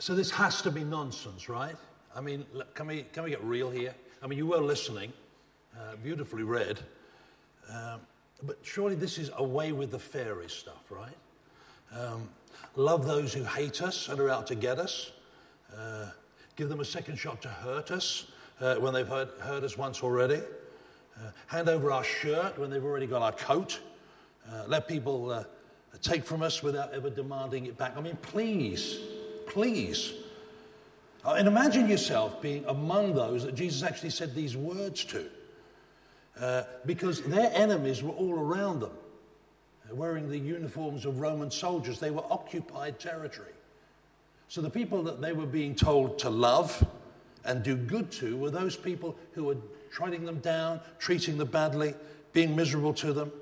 So this has to be nonsense, right? I mean, can we, can we get real here? I mean, you were listening, uh, beautifully read, um, but surely this is away with the fairy stuff, right? Um, love those who hate us and are out to get us. Uh, give them a second shot to hurt us uh, when they've hurt, hurt, us once already. Uh, hand over our shirt when they've already got our coat. Uh, let people uh, take from us without ever demanding it back. I mean, please, please. Uh, and imagine yourself being among those that Jesus actually said these words to, uh, because their enemies were all around them, uh, wearing the uniforms of Roman soldiers. They were occupied territory. So the people that they were being told to love and do good to were those people who were treading them down, treating them badly, being miserable to them.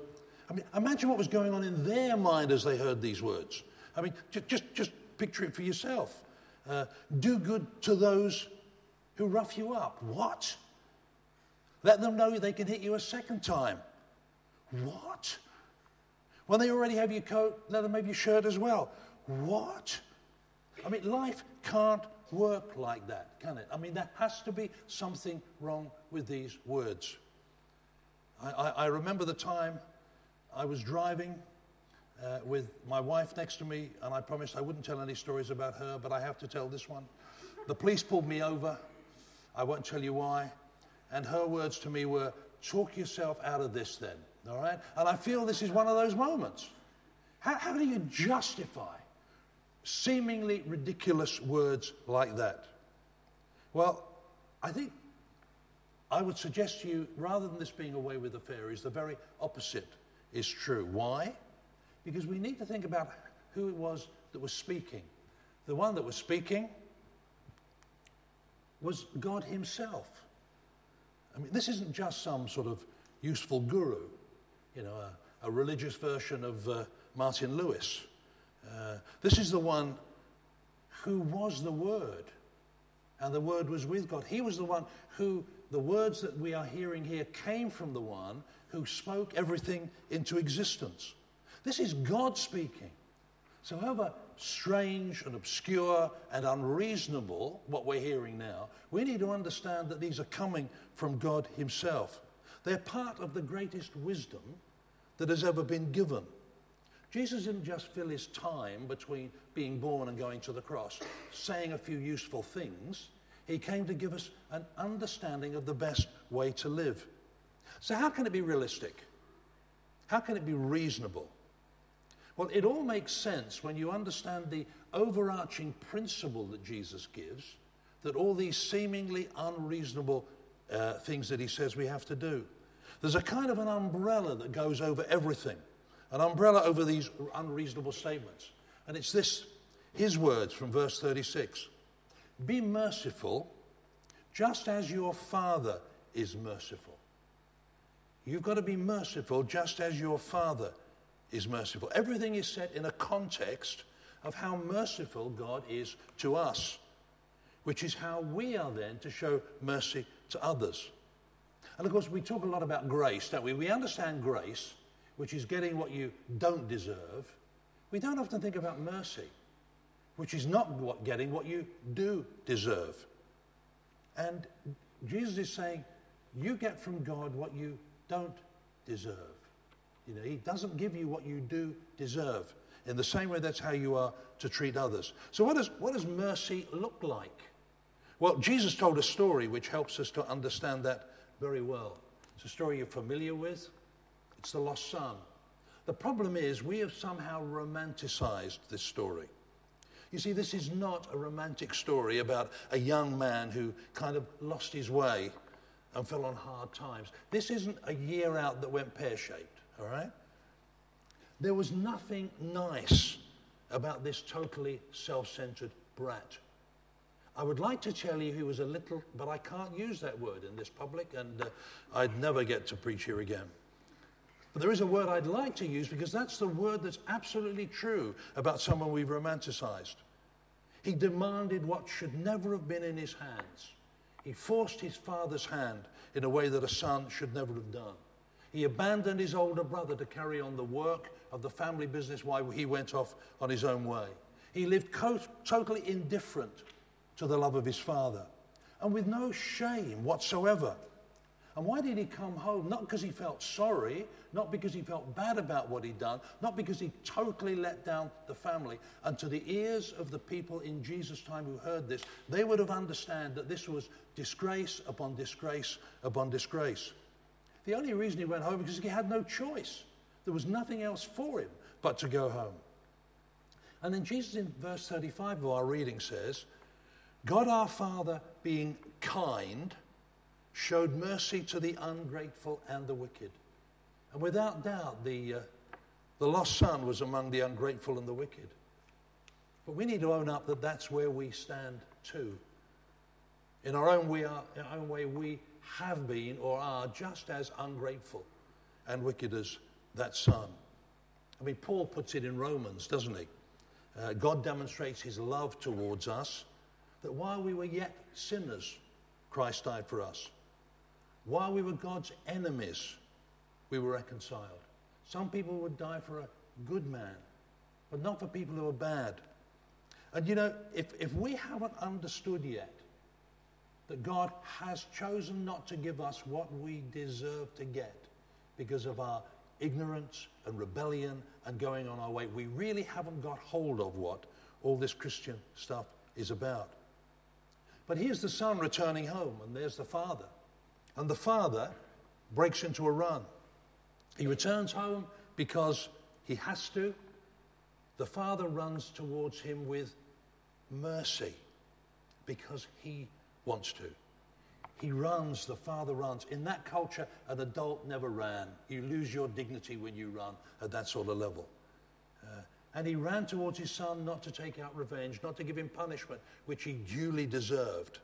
I mean, imagine what was going on in their mind as they heard these words. I mean, just, just, just picture it for yourself. Uh, do good to those who rough you up. What? Let them know they can hit you a second time. What? When they already have your coat, let them have your shirt as well. What? I mean, life can't work like that, can it? I mean, there has to be something wrong with these words. I, I, I remember the time I was driving uh, with my wife next to me, and I promised I wouldn't tell any stories about her, but I have to tell this one. The police pulled me over. I won't tell you why. And her words to me were, Talk yourself out of this then. All right? And I feel this is one of those moments. How, how do you justify seemingly ridiculous words like that? Well, I think I would suggest to you, rather than this being away with the fairies, the very opposite is true. Why? Because we need to think about who it was that was speaking. The one that was speaking was God Himself. I mean, this isn't just some sort of useful guru, you know, a, a religious version of uh, Martin Lewis. Uh, this is the one who was the Word, and the Word was with God. He was the one who, the words that we are hearing here came from the one who spoke everything into existence. This is God speaking. So, however strange and obscure and unreasonable what we're hearing now, we need to understand that these are coming from God Himself. They're part of the greatest wisdom that has ever been given. Jesus didn't just fill his time between being born and going to the cross, saying a few useful things. He came to give us an understanding of the best way to live. So, how can it be realistic? How can it be reasonable? Well, it all makes sense when you understand the overarching principle that Jesus gives that all these seemingly unreasonable uh, things that he says we have to do. There's a kind of an umbrella that goes over everything, an umbrella over these unreasonable statements. And it's this, his words from verse 36 Be merciful just as your Father is merciful. You've got to be merciful just as your Father is merciful. Everything is set in a context of how merciful God is to us, which is how we are then to show mercy to others. And of course, we talk a lot about grace, don't we? We understand grace, which is getting what you don't deserve. We don't often think about mercy, which is not what, getting what you do deserve. And Jesus is saying, you get from God what you don't deserve. You know, he doesn't give you what you do deserve. In the same way, that's how you are to treat others. So, what does, what does mercy look like? Well, Jesus told a story which helps us to understand that very well. It's a story you're familiar with. It's the lost son. The problem is, we have somehow romanticized this story. You see, this is not a romantic story about a young man who kind of lost his way and fell on hard times. This isn't a year out that went pear shaped all right? There was nothing nice about this totally self centered brat. I would like to tell you he was a little, but I can't use that word in this public, and uh, I'd never get to preach here again. But there is a word I'd like to use because that's the word that's absolutely true about someone we've romanticized. He demanded what should never have been in his hands. He forced his father's hand in a way that a son should never have done. He abandoned his older brother to carry on the work of the family business while he went off on his own way. He lived co- totally indifferent to the love of his father and with no shame whatsoever. And why did he come home? Not because he felt sorry, not because he felt bad about what he'd done, not because he totally let down the family. And to the ears of the people in Jesus' time who heard this, they would have understood that this was disgrace upon disgrace upon disgrace. The only reason he went home because he had no choice. There was nothing else for him but to go home. And then Jesus in verse 35 of our reading says, God our Father, being kind, showed mercy to the ungrateful and the wicked. And without doubt, the, uh, the lost son was among the ungrateful and the wicked. But we need to own up that that's where we stand too. In our own, we are, in our own way, we have been or are just as ungrateful and wicked as that son. I mean, Paul puts it in Romans, doesn't he? Uh, God demonstrates his love towards us that while we were yet sinners, Christ died for us. While we were God's enemies, we were reconciled. Some people would die for a good man, but not for people who are bad. And you know, if, if we haven't understood yet that God has chosen not to give us what we deserve to get because of our ignorance and rebellion and going on our way, we really haven't got hold of what all this Christian stuff is about. But here's the son returning home, and there's the father. And the father breaks into a run. He returns home because he has to. The father runs towards him with mercy because he wants to. He runs, the father runs. In that culture, an adult never ran. You lose your dignity when you run at that sort of level. Uh, and he ran towards his son not to take out revenge, not to give him punishment, which he duly deserved.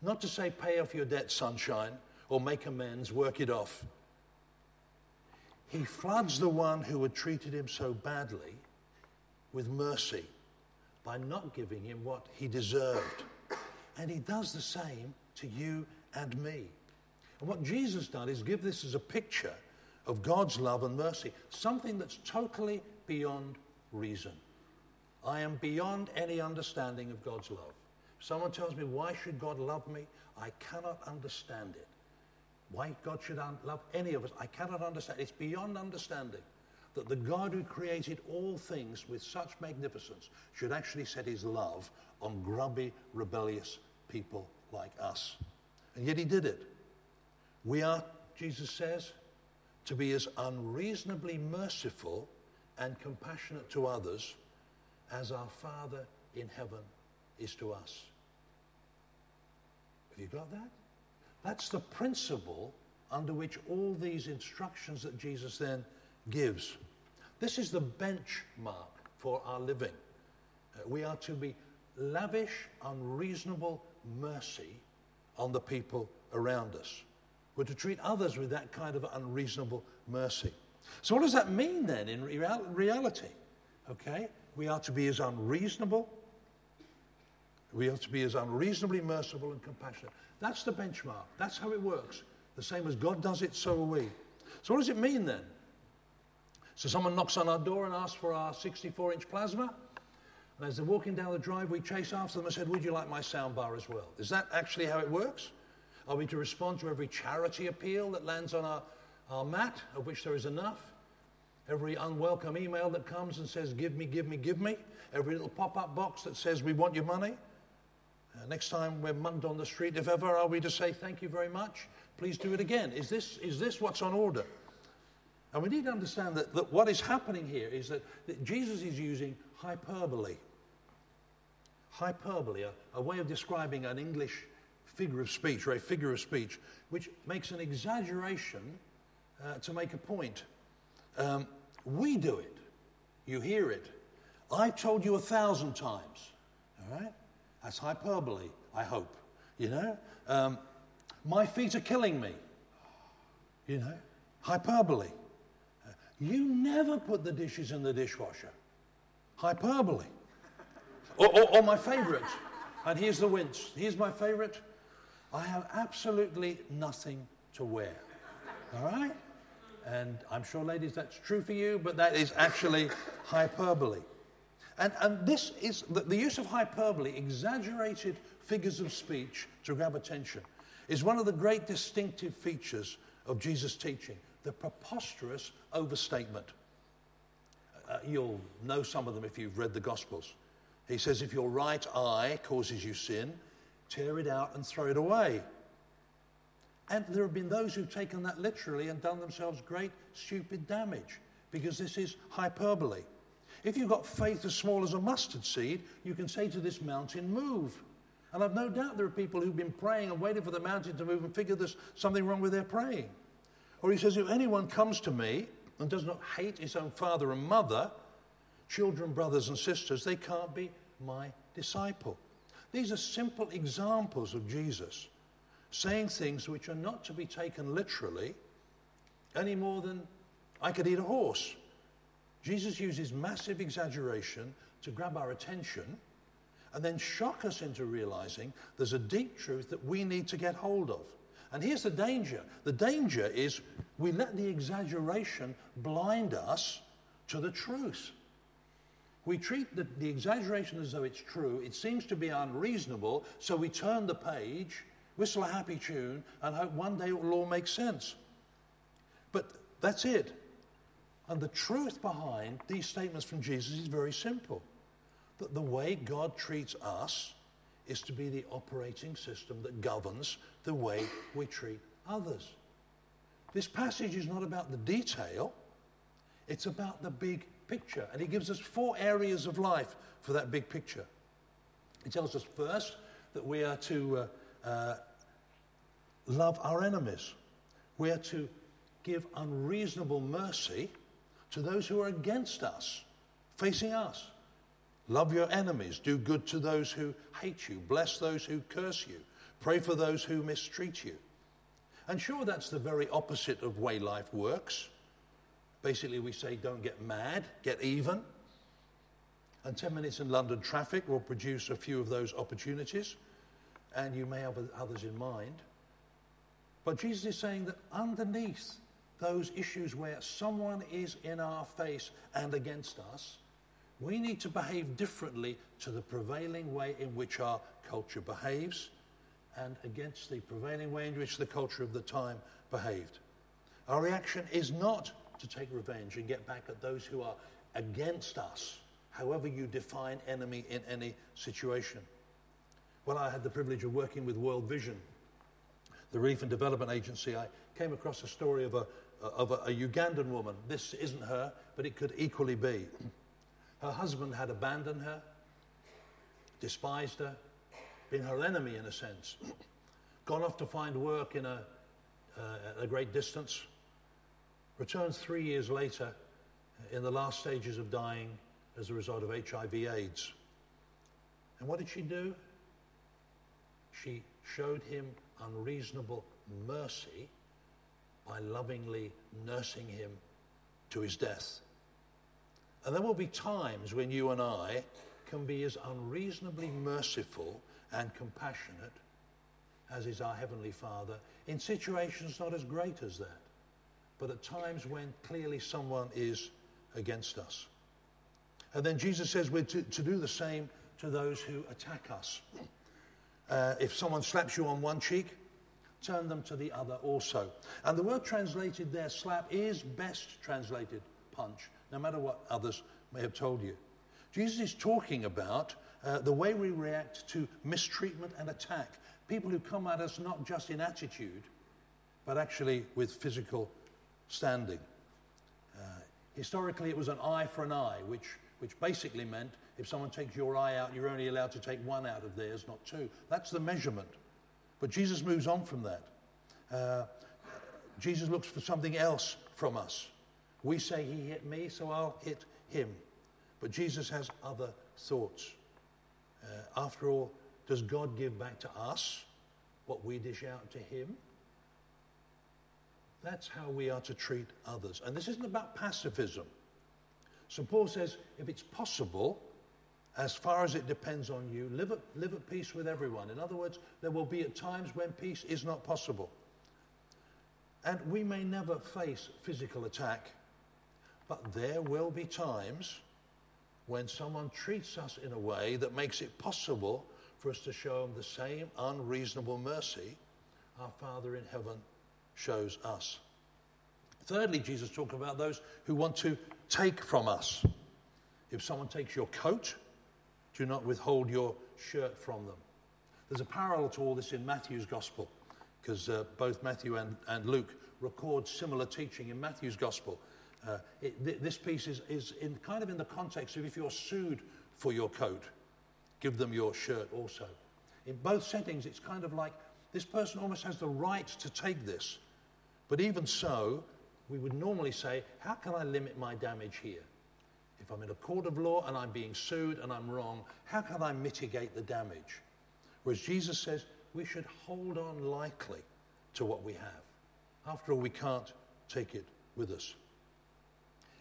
Not to say, pay off your debt, sunshine, or make amends, work it off. He floods the one who had treated him so badly with mercy by not giving him what he deserved. And he does the same to you and me. And what Jesus done is give this as a picture of God's love and mercy, something that's totally beyond reason. I am beyond any understanding of God's love. Someone tells me, why should God love me? I cannot understand it. Why God should un- love any of us, I cannot understand. It's beyond understanding that the God who created all things with such magnificence should actually set his love on grubby, rebellious people like us. And yet he did it. We are, Jesus says, to be as unreasonably merciful and compassionate to others as our Father in heaven is to us. Have you got that? That's the principle under which all these instructions that Jesus then gives. This is the benchmark for our living. Uh, we are to be lavish, unreasonable mercy on the people around us. We're to treat others with that kind of unreasonable mercy. So, what does that mean then in real- reality? Okay, we are to be as unreasonable, we are to be as unreasonably merciful and compassionate. That's the benchmark. That's how it works. The same as God does it, so are we. So, what does it mean then? So, someone knocks on our door and asks for our 64 inch plasma. And as they're walking down the drive, we chase after them and said, Would you like my soundbar as well? Is that actually how it works? Are we to respond to every charity appeal that lands on our, our mat, of which there is enough? Every unwelcome email that comes and says, Give me, give me, give me? Every little pop up box that says, We want your money? Uh, next time we're mugged on the street, if ever, are we to say, Thank you very much? Please do it again? Is this, is this what's on order? And we need to understand that, that what is happening here is that, that Jesus is using hyperbole hyperbole, a, a way of describing an English figure of speech or a figure of speech, which makes an exaggeration uh, to make a point. Um, we do it. You hear it. I've told you a thousand times. All right? That's hyperbole, I hope. You know? Um, my feet are killing me. You know? Hyperbole. You never put the dishes in the dishwasher. Hyperbole. Or, or, or my favorite, and here's the wince. Here's my favorite. I have absolutely nothing to wear. All right? And I'm sure, ladies, that's true for you, but that is actually hyperbole. And, and this is the, the use of hyperbole, exaggerated figures of speech to grab attention, is one of the great distinctive features of Jesus' teaching the preposterous overstatement. Uh, you'll know some of them if you've read the Gospels. He says, If your right eye causes you sin, tear it out and throw it away. And there have been those who've taken that literally and done themselves great stupid damage because this is hyperbole. If you've got faith as small as a mustard seed, you can say to this mountain, Move. And I've no doubt there are people who've been praying and waiting for the mountain to move and figure there's something wrong with their praying. Or he says, If anyone comes to me and does not hate his own father and mother, children, brothers, and sisters, they can't be my disciple. These are simple examples of Jesus saying things which are not to be taken literally any more than I could eat a horse. Jesus uses massive exaggeration to grab our attention and then shock us into realizing there's a deep truth that we need to get hold of. And here's the danger the danger is we let the exaggeration blind us to the truth. We treat the, the, exaggeration as though it's true. It seems to be unreasonable, so we turn the page, whistle a happy tune, and hope one day it will all make sense. But that's it. And the truth behind these statements from Jesus is very simple that the way God treats us is to be the operating system that governs the way we treat others. This passage is not about the detail, it's about the big picture. And he gives us four areas of life for that big picture. He tells us first that we are to uh, uh, love our enemies, we are to give unreasonable mercy to those who are against us, facing us. Love your enemies, do good to those who hate you, bless those who curse you, pray for those who mistreat you. And sure, that's the very opposite of way life works. Basically, we say don't get mad, get even. And 10 minutes in London traffic will produce a few of those opportunities, and you may have others in mind. But Jesus is saying that underneath those issues where someone is in our face and against us, we need to behave differently to the prevailing way in which our culture behaves and against the prevailing way in which the culture of the time behaved. Our reaction is not to take revenge and get back at those who are against us, however you define enemy in any situation. When I had the privilege of working with World Vision, the Relief and Development Agency, I came across a story of a, of a, a Ugandan woman. This isn't her, but it could equally be. Her husband had abandoned her, despised her, been her enemy in a sense, gone off to find work in a, uh, a great distance, returns three years later in the last stages of dying as a result of HIV AIDS. And what did she do? She showed him unreasonable mercy by lovingly nursing him to his death. And there will be times when you and I can be as unreasonably merciful and compassionate as is our Heavenly Father in situations not as great as that, but at times when clearly someone is against us. And then Jesus says we're to, to do the same to those who attack us. Uh, if someone slaps you on one cheek, turn them to the other also. And the word translated there, slap, is best translated punch, no matter what others may have told you. Jesus is talking about uh, the way we react to mistreatment and attack. People who come at us not just in attitude, but actually with physical standing. Uh, historically, it was an eye for an eye, which, which basically meant if someone takes your eye out, you're only allowed to take one out of theirs, not two. That's the measurement. But Jesus moves on from that. Uh, Jesus looks for something else from us. We say, He hit me, so I'll hit him. But Jesus has other thoughts. Uh, after all, does God give back to us what we dish out to Him? That's how we are to treat others. And this isn't about pacifism. So Paul says, if it's possible, as far as it depends on you, live at, live at peace with everyone. In other words, there will be at times when peace is not possible. And we may never face physical attack, but there will be times when someone treats us in a way that makes it possible for us to show them the same unreasonable mercy our Father in heaven shows us. Thirdly, Jesus talked about those who want to take from us. If someone takes your coat, do not withhold your shirt from them. There's a parallel to all this in Matthew's gospel, because uh, both Matthew and, and Luke record similar teaching in Matthew's gospel. Uh, it, th- this piece is, is in, kind of in the context of if you're sued for your coat, give them your shirt also. In both settings, it's kind of like this person almost has the right to take this. But even so, we would normally say, how can I limit my damage here? If I'm in a court of law and I'm being sued and I'm wrong, how can I mitigate the damage? Whereas Jesus says we should hold on lightly to what we have. After all, we can't take it with us.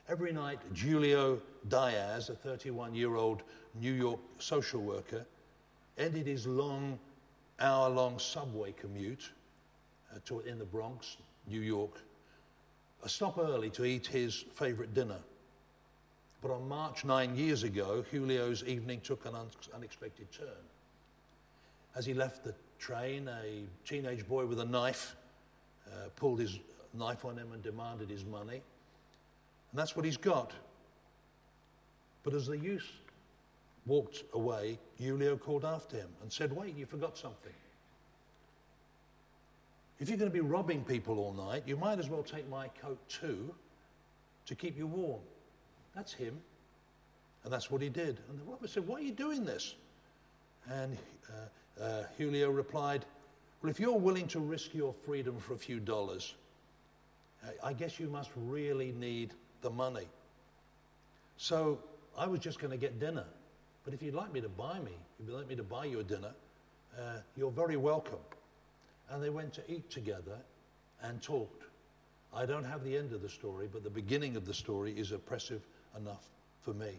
Every night, Julio Diaz, a 31 year old New York social worker, ended his long, hour long subway commute uh, to, in the Bronx, New York, a stop early to eat his favorite dinner. But on March nine years ago, Julio's evening took an un- unexpected turn. As he left the train, a teenage boy with a knife uh, pulled his knife on him and demanded his money. And that's what he's got. But as the youth walked away, Julio called after him and said, Wait, you forgot something. If you're going to be robbing people all night, you might as well take my coat too to keep you warm. That's him. And that's what he did. And the robber said, Why are you doing this? And uh, uh, Julio replied, Well, if you're willing to risk your freedom for a few dollars, I guess you must really need the money. So I was just going to get dinner. But if you'd like me to buy me, if you'd like me to buy you a dinner, uh, you're very welcome. And they went to eat together and talked. I don't have the end of the story, but the beginning of the story is oppressive enough for me.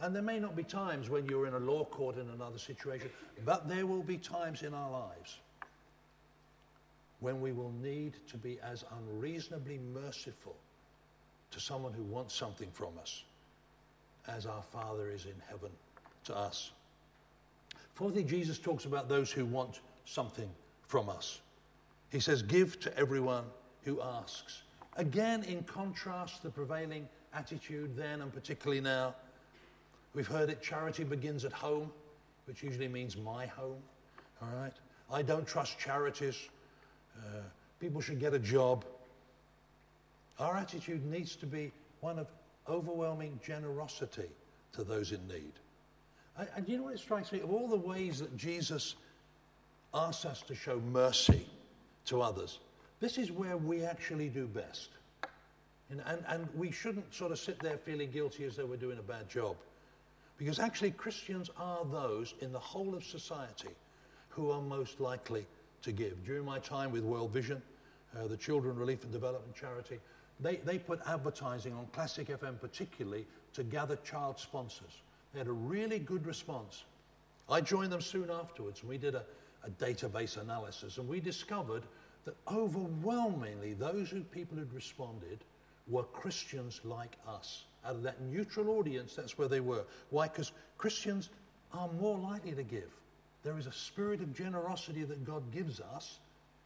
And there may not be times when you're in a law court in another situation, but there will be times in our lives when we will need to be as unreasonably merciful to someone who wants something from us as our Father is in heaven to us. Fourthly, Jesus talks about those who want something from us. He says, Give to everyone who asks. Again, in contrast the prevailing attitude then and particularly now, we've heard it charity begins at home, which usually means my home. All right? I don't trust charities. Uh, people should get a job. Our attitude needs to be one of overwhelming generosity to those in need. And, you know what it strikes me? Of all the ways that Jesus asks us to show mercy to others, this is where we actually do best. And, and, and we shouldn't sort of sit there feeling guilty as though we're doing a bad job. Because actually, Christians are those in the whole of society who are most likely to give. During my time with World Vision, uh, the Children Relief and Development Charity, they, they put advertising on Classic FM particularly to gather child sponsors. They had a really good response. I joined them soon afterwards, and we did a, a database analysis, and we discovered that overwhelmingly those who people who'd responded were Christians like us. Out of that neutral audience, that's where they were. Why? Because Christians are more likely to give. There is a spirit of generosity that God gives us.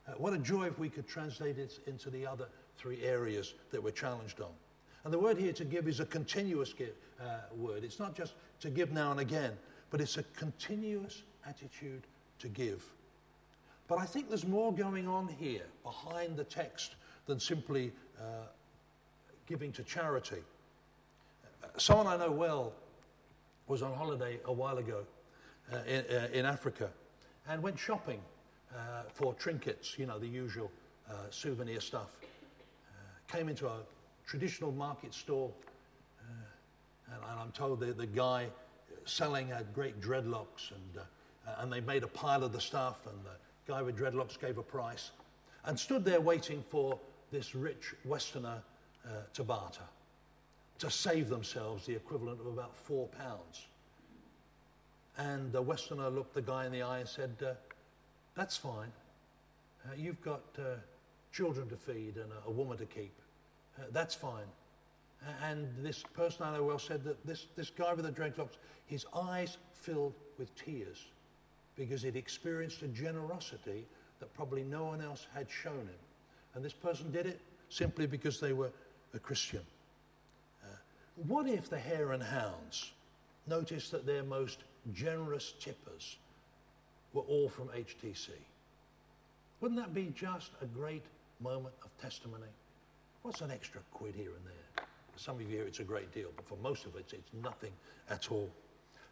Uh, what a joy if we could translate it into the other three areas that we're challenged on. And the word here to give is a continuous give, uh, word. It's not just to give now and again, but it's a continuous attitude to give. But I think there's more going on here behind the text than simply uh, giving to charity. Someone I know well was on holiday a while ago uh, in, uh, in, Africa and went shopping uh, for trinkets, you know, the usual uh, souvenir stuff came into a traditional market store, uh, and, and, I'm told the, the guy selling had great dreadlocks, and, uh, and they made a pile of the stuff, and the guy with dreadlocks gave a price, and stood there waiting for this rich Westerner uh, to barter, to save themselves the equivalent of about four pounds. And the Westerner looked the guy in the eye and said, uh, That's fine. Uh, you've got uh, children to feed and a, a woman to keep. Uh, that's fine. And this person I know well said that this, this guy with the dreadlocks, his eyes filled with tears because he'd experienced a generosity that probably no one else had shown him. And this person did it simply because they were a Christian. Uh, what if the hare and hounds noticed that their most generous tippers were all from HTC? Wouldn't that be just a great moment of testimony? What's an extra quid here and there? For some of you it's a great deal, but for most of us, it's nothing at all.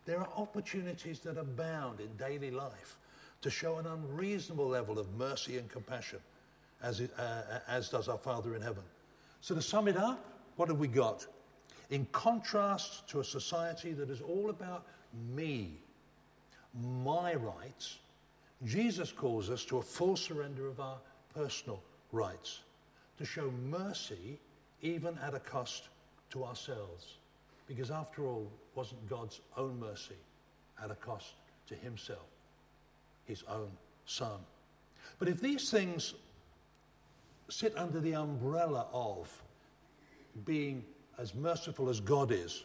There are opportunities that abound in daily life to show an unreasonable level of mercy and compassion, as, it, uh, as does our Father in heaven. So, to sum it up, what have we got? In contrast to a society that is all about me, my rights, Jesus calls us to a full surrender of our personal rights, to show mercy even at a cost to ourselves. Because after all, wasn't God's own mercy at a cost to himself, his own son? But if these things sit under the umbrella of being as merciful as God is,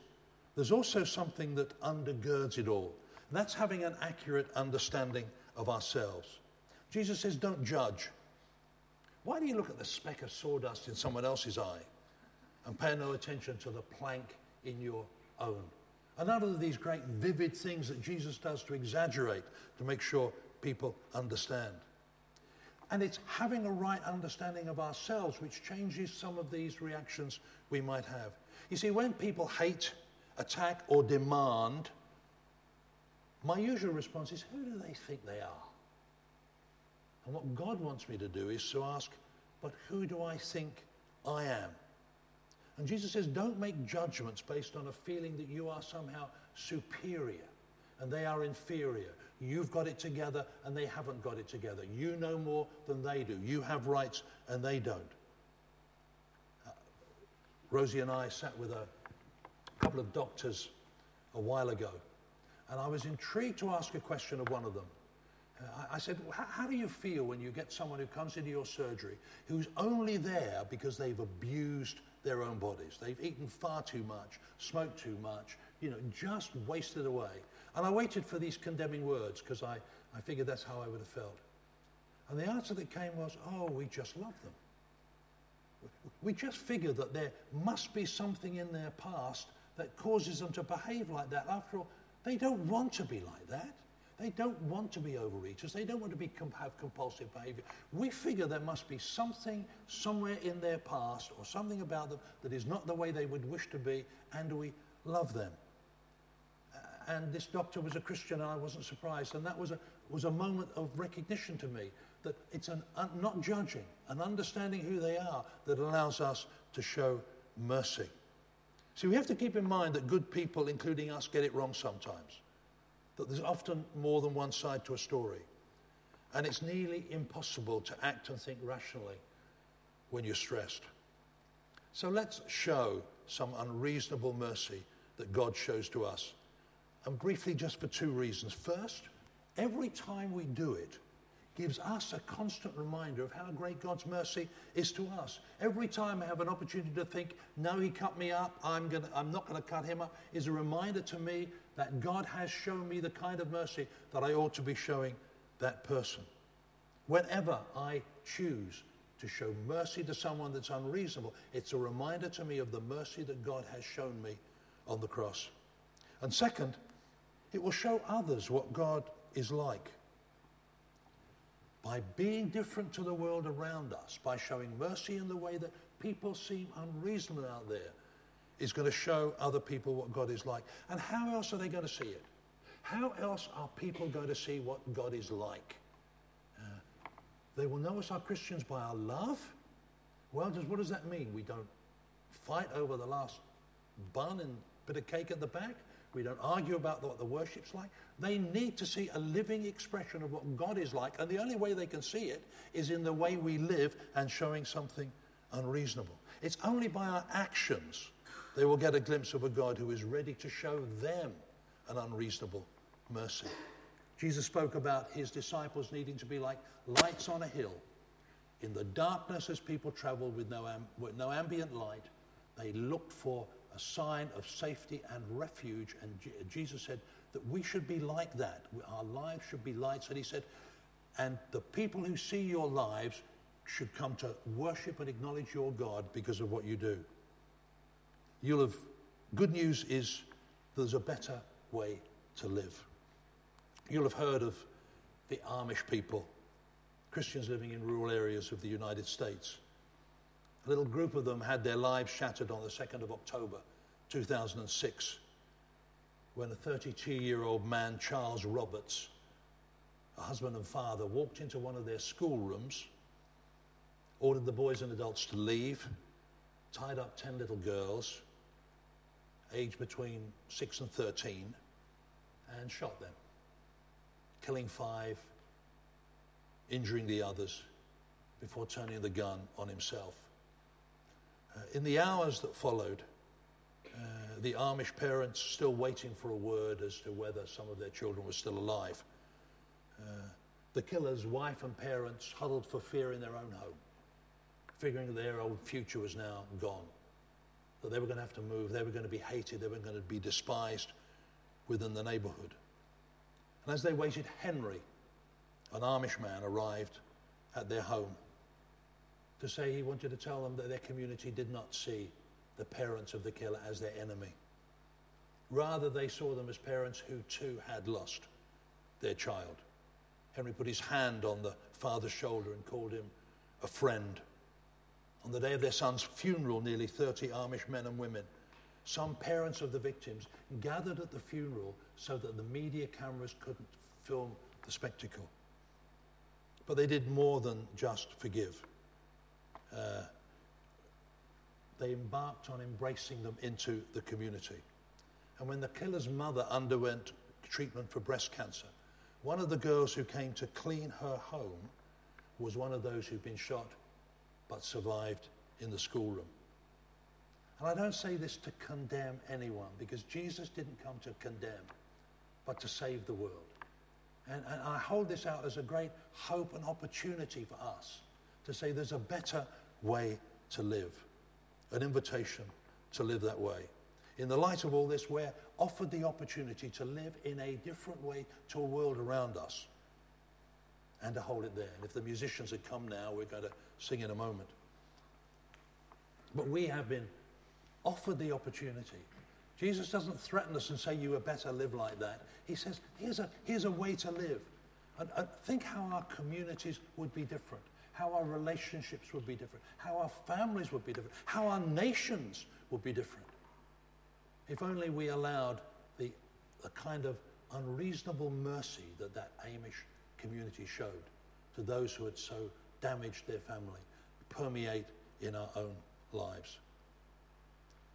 there's also something that undergirds it all. And that's having an accurate understanding of ourselves. Jesus says, Don't judge. Why do you look at the speck of sawdust in someone else's eye and pay no attention to the plank in your own? Another of these great vivid things that Jesus does to exaggerate to make sure people understand. And it's having a right understanding of ourselves which changes some of these reactions we might have. You see, when people hate, attack, or demand, my usual response is, who do they think they are? And what God wants me to do is to ask, but who do I think I am? And Jesus says, don't make judgments based on a feeling that you are somehow superior and they are inferior. You've got it together and they haven't got it together. You know more than they do. You have rights and they don't. Uh, Rosie and I sat with a couple of doctors a while ago and I was intrigued to ask a question of one of them. Uh, I, said, How do you feel when you get someone who comes into your surgery who's only there because they've abused their own bodies? They've eaten far too much, smoked too much, you know, just wasted away. And I waited for these condemning words because I, I figured that's how I would have felt. And the answer that came was, Oh, we just love them. We just figure that there must be something in their past that causes them to behave like that. After all, they don't want to be like that. They don't want to be overeaters. They don't want to be, have compulsive behavior. We figure there must be something somewhere in their past or something about them that is not the way they would wish to be, and we love them. And this doctor was a Christian, and I wasn't surprised. And that was a, was a moment of recognition to me that it's an, uh, not judging, an understanding who they are that allows us to show mercy. See, we have to keep in mind that good people, including us, get it wrong sometimes. That there's often more than one side to a story. And it's nearly impossible to act and think rationally when you're stressed. So let's show some unreasonable mercy that God shows to us. And briefly, just for two reasons. First, every time we do it, gives us a constant reminder of how great God's mercy is to us. Every time I have an opportunity to think, no, he cut me up, I'm, gonna, I'm not going to cut him up, is a reminder to me that God has shown me the kind of mercy that I ought to be showing that person. Whenever I choose to show mercy to someone that's unreasonable, it's a reminder to me of the mercy that God has shown me on the cross. And second, it will show others what God is like by being different to the world around us, by showing mercy in the way that people seem unreasonable out there, is going to show other people what God is like. And how else are they going to see it? How else are people going to see what God is like? Uh, they will know us are Christians by our love. Well, does, what does that mean? We don't fight over the last bun and bit of cake at the back. We don't argue about what the worship's like. They need to see a living expression of what God is like. And the only way they can see it is in the way we live and showing something unreasonable. It's only by our actions they will get a glimpse of a God who is ready to show them an unreasonable mercy. Jesus spoke about his disciples needing to be like lights on a hill in the darkness as people travel with no, with no ambient light They looked for a sign of safety and refuge. And Jesus said that we should be like that. Our lives should be lights. And he said, and the people who see your lives should come to worship and acknowledge your God because of what you do. You'll have, good news is there's a better way to live. You'll have heard of the Amish people, Christians living in rural areas of the United States. A little group of them had their lives shattered on the 2nd of October 2006 when a 32 year old man, Charles Roberts, a husband and father, walked into one of their schoolrooms, ordered the boys and adults to leave, tied up 10 little girls, aged between 6 and 13, and shot them, killing five, injuring the others, before turning the gun on himself. Uh, in the hours that followed, uh, the Amish parents still waiting for a word as to whether some of their children were still alive. Uh, the killer's wife and parents huddled for fear in their own home, figuring their old future was now gone, that they were going to have to move, they were going to be hated, they were going to be despised within the neighborhood. And as they waited, Henry, an Amish man, arrived at their home to say he wanted to tell them that their community did not see the parents of the killer as their enemy. Rather, they saw them as parents who too had lost their child. Henry put his hand on the father's shoulder and called him a friend. On the day of their son's funeral, nearly 30 Amish men and women, some parents of the victims, gathered at the funeral so that the media cameras couldn't film the spectacle. But they did more than just forgive. Uh, they embarked on embracing them into the community. And when the killer's mother underwent treatment for breast cancer, one of the girls who came to clean her home was one of those who'd been shot but survived in the schoolroom. And I don't say this to condemn anyone because Jesus didn't come to condemn, but to save the world. And, and I hold this out as a great hope and opportunity for us to say there's a better way to live an invitation to live that way. In the light of all this, we're offered the opportunity to live in a different way to a world around us and to hold it there. And if the musicians had come now, we're going to sing in a moment. But we have been offered the opportunity. Jesus doesn't threaten us and say, You had better live like that. He says, Here's a, here's a way to live. And, and think how our communities would be different how our relationships would be different, how our families would be different, how our nations would be different. If only we allowed the, the kind of unreasonable mercy that that Amish community showed to those who had so damaged their family permeate in our own lives.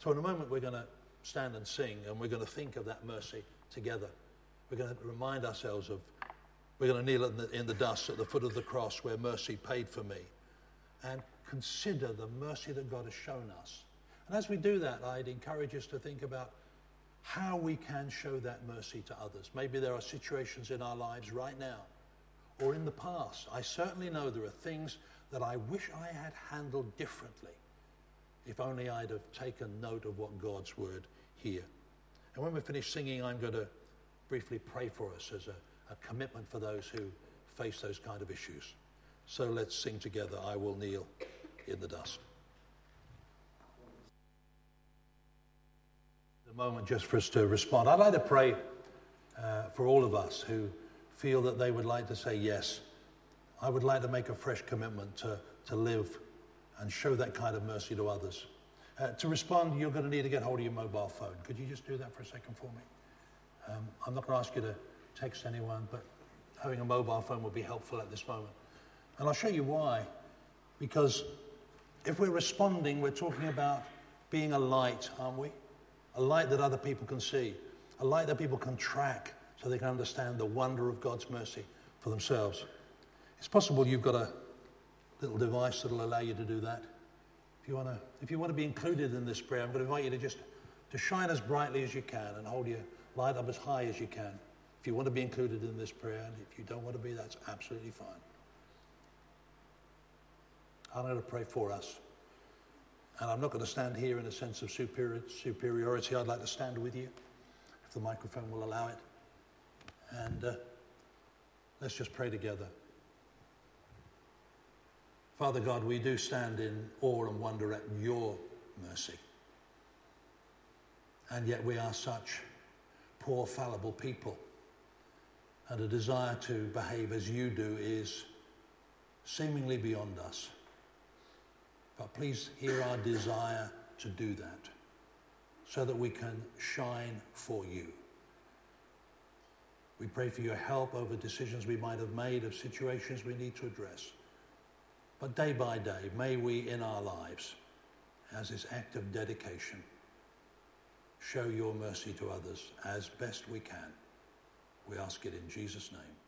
So, in a moment, we're going to stand and sing, and we're going to think of that mercy together. We're going to remind ourselves of we're going to kneel in the, in the dust at the foot of the cross where mercy paid for me and consider the mercy that God has shown us. And as we do that, I'd encourage us to think about how we can show that mercy to others. Maybe there are situations in our lives right now or in the past. I certainly know there are things that I wish I had handled differently if only I'd have taken note of what God's word here. And when we finish singing, I'm going to briefly pray for us as a a commitment for those who face those kind of issues. So let's sing together, I Will Kneel in the Dust. The moment just for us to respond. I'd like to pray uh, for all of us who feel that they would like to say yes. I would like to make a fresh commitment to, to live and show that kind of mercy to others. Uh, to respond, you're going to need to get hold of your mobile phone. Could you just do that for a second for me? Um, I'm not going to ask you to text anyone, but having a mobile phone would be helpful at this moment. And I'll show you why. Because if we're responding, we're talking about being a light, aren't we? A light that other people can see, a light that people can track so they can understand the wonder of God's mercy for themselves. It's possible you've got a little device that'll allow you to do that. If you want to, if you want to be included in this prayer, I'm going to invite you to just to shine as brightly as you can and hold your light up as high as you can. If you want to be included in this prayer, and if you don't want to be, that's absolutely fine. I'm going to pray for us. And I'm not going to stand here in a sense of superior, superiority. I'd like to stand with you, if the microphone will allow it. And uh, let's just pray together. Father God, we do stand in awe and wonder at your mercy. And yet we are such poor, fallible people. And a desire to behave as you do is seemingly beyond us. But please hear our desire to do that so that we can shine for you. We pray for your help over decisions we might have made, of situations we need to address. But day by day, may we in our lives, as this act of dedication, show your mercy to others as best we can. We ask it in Jesus' name.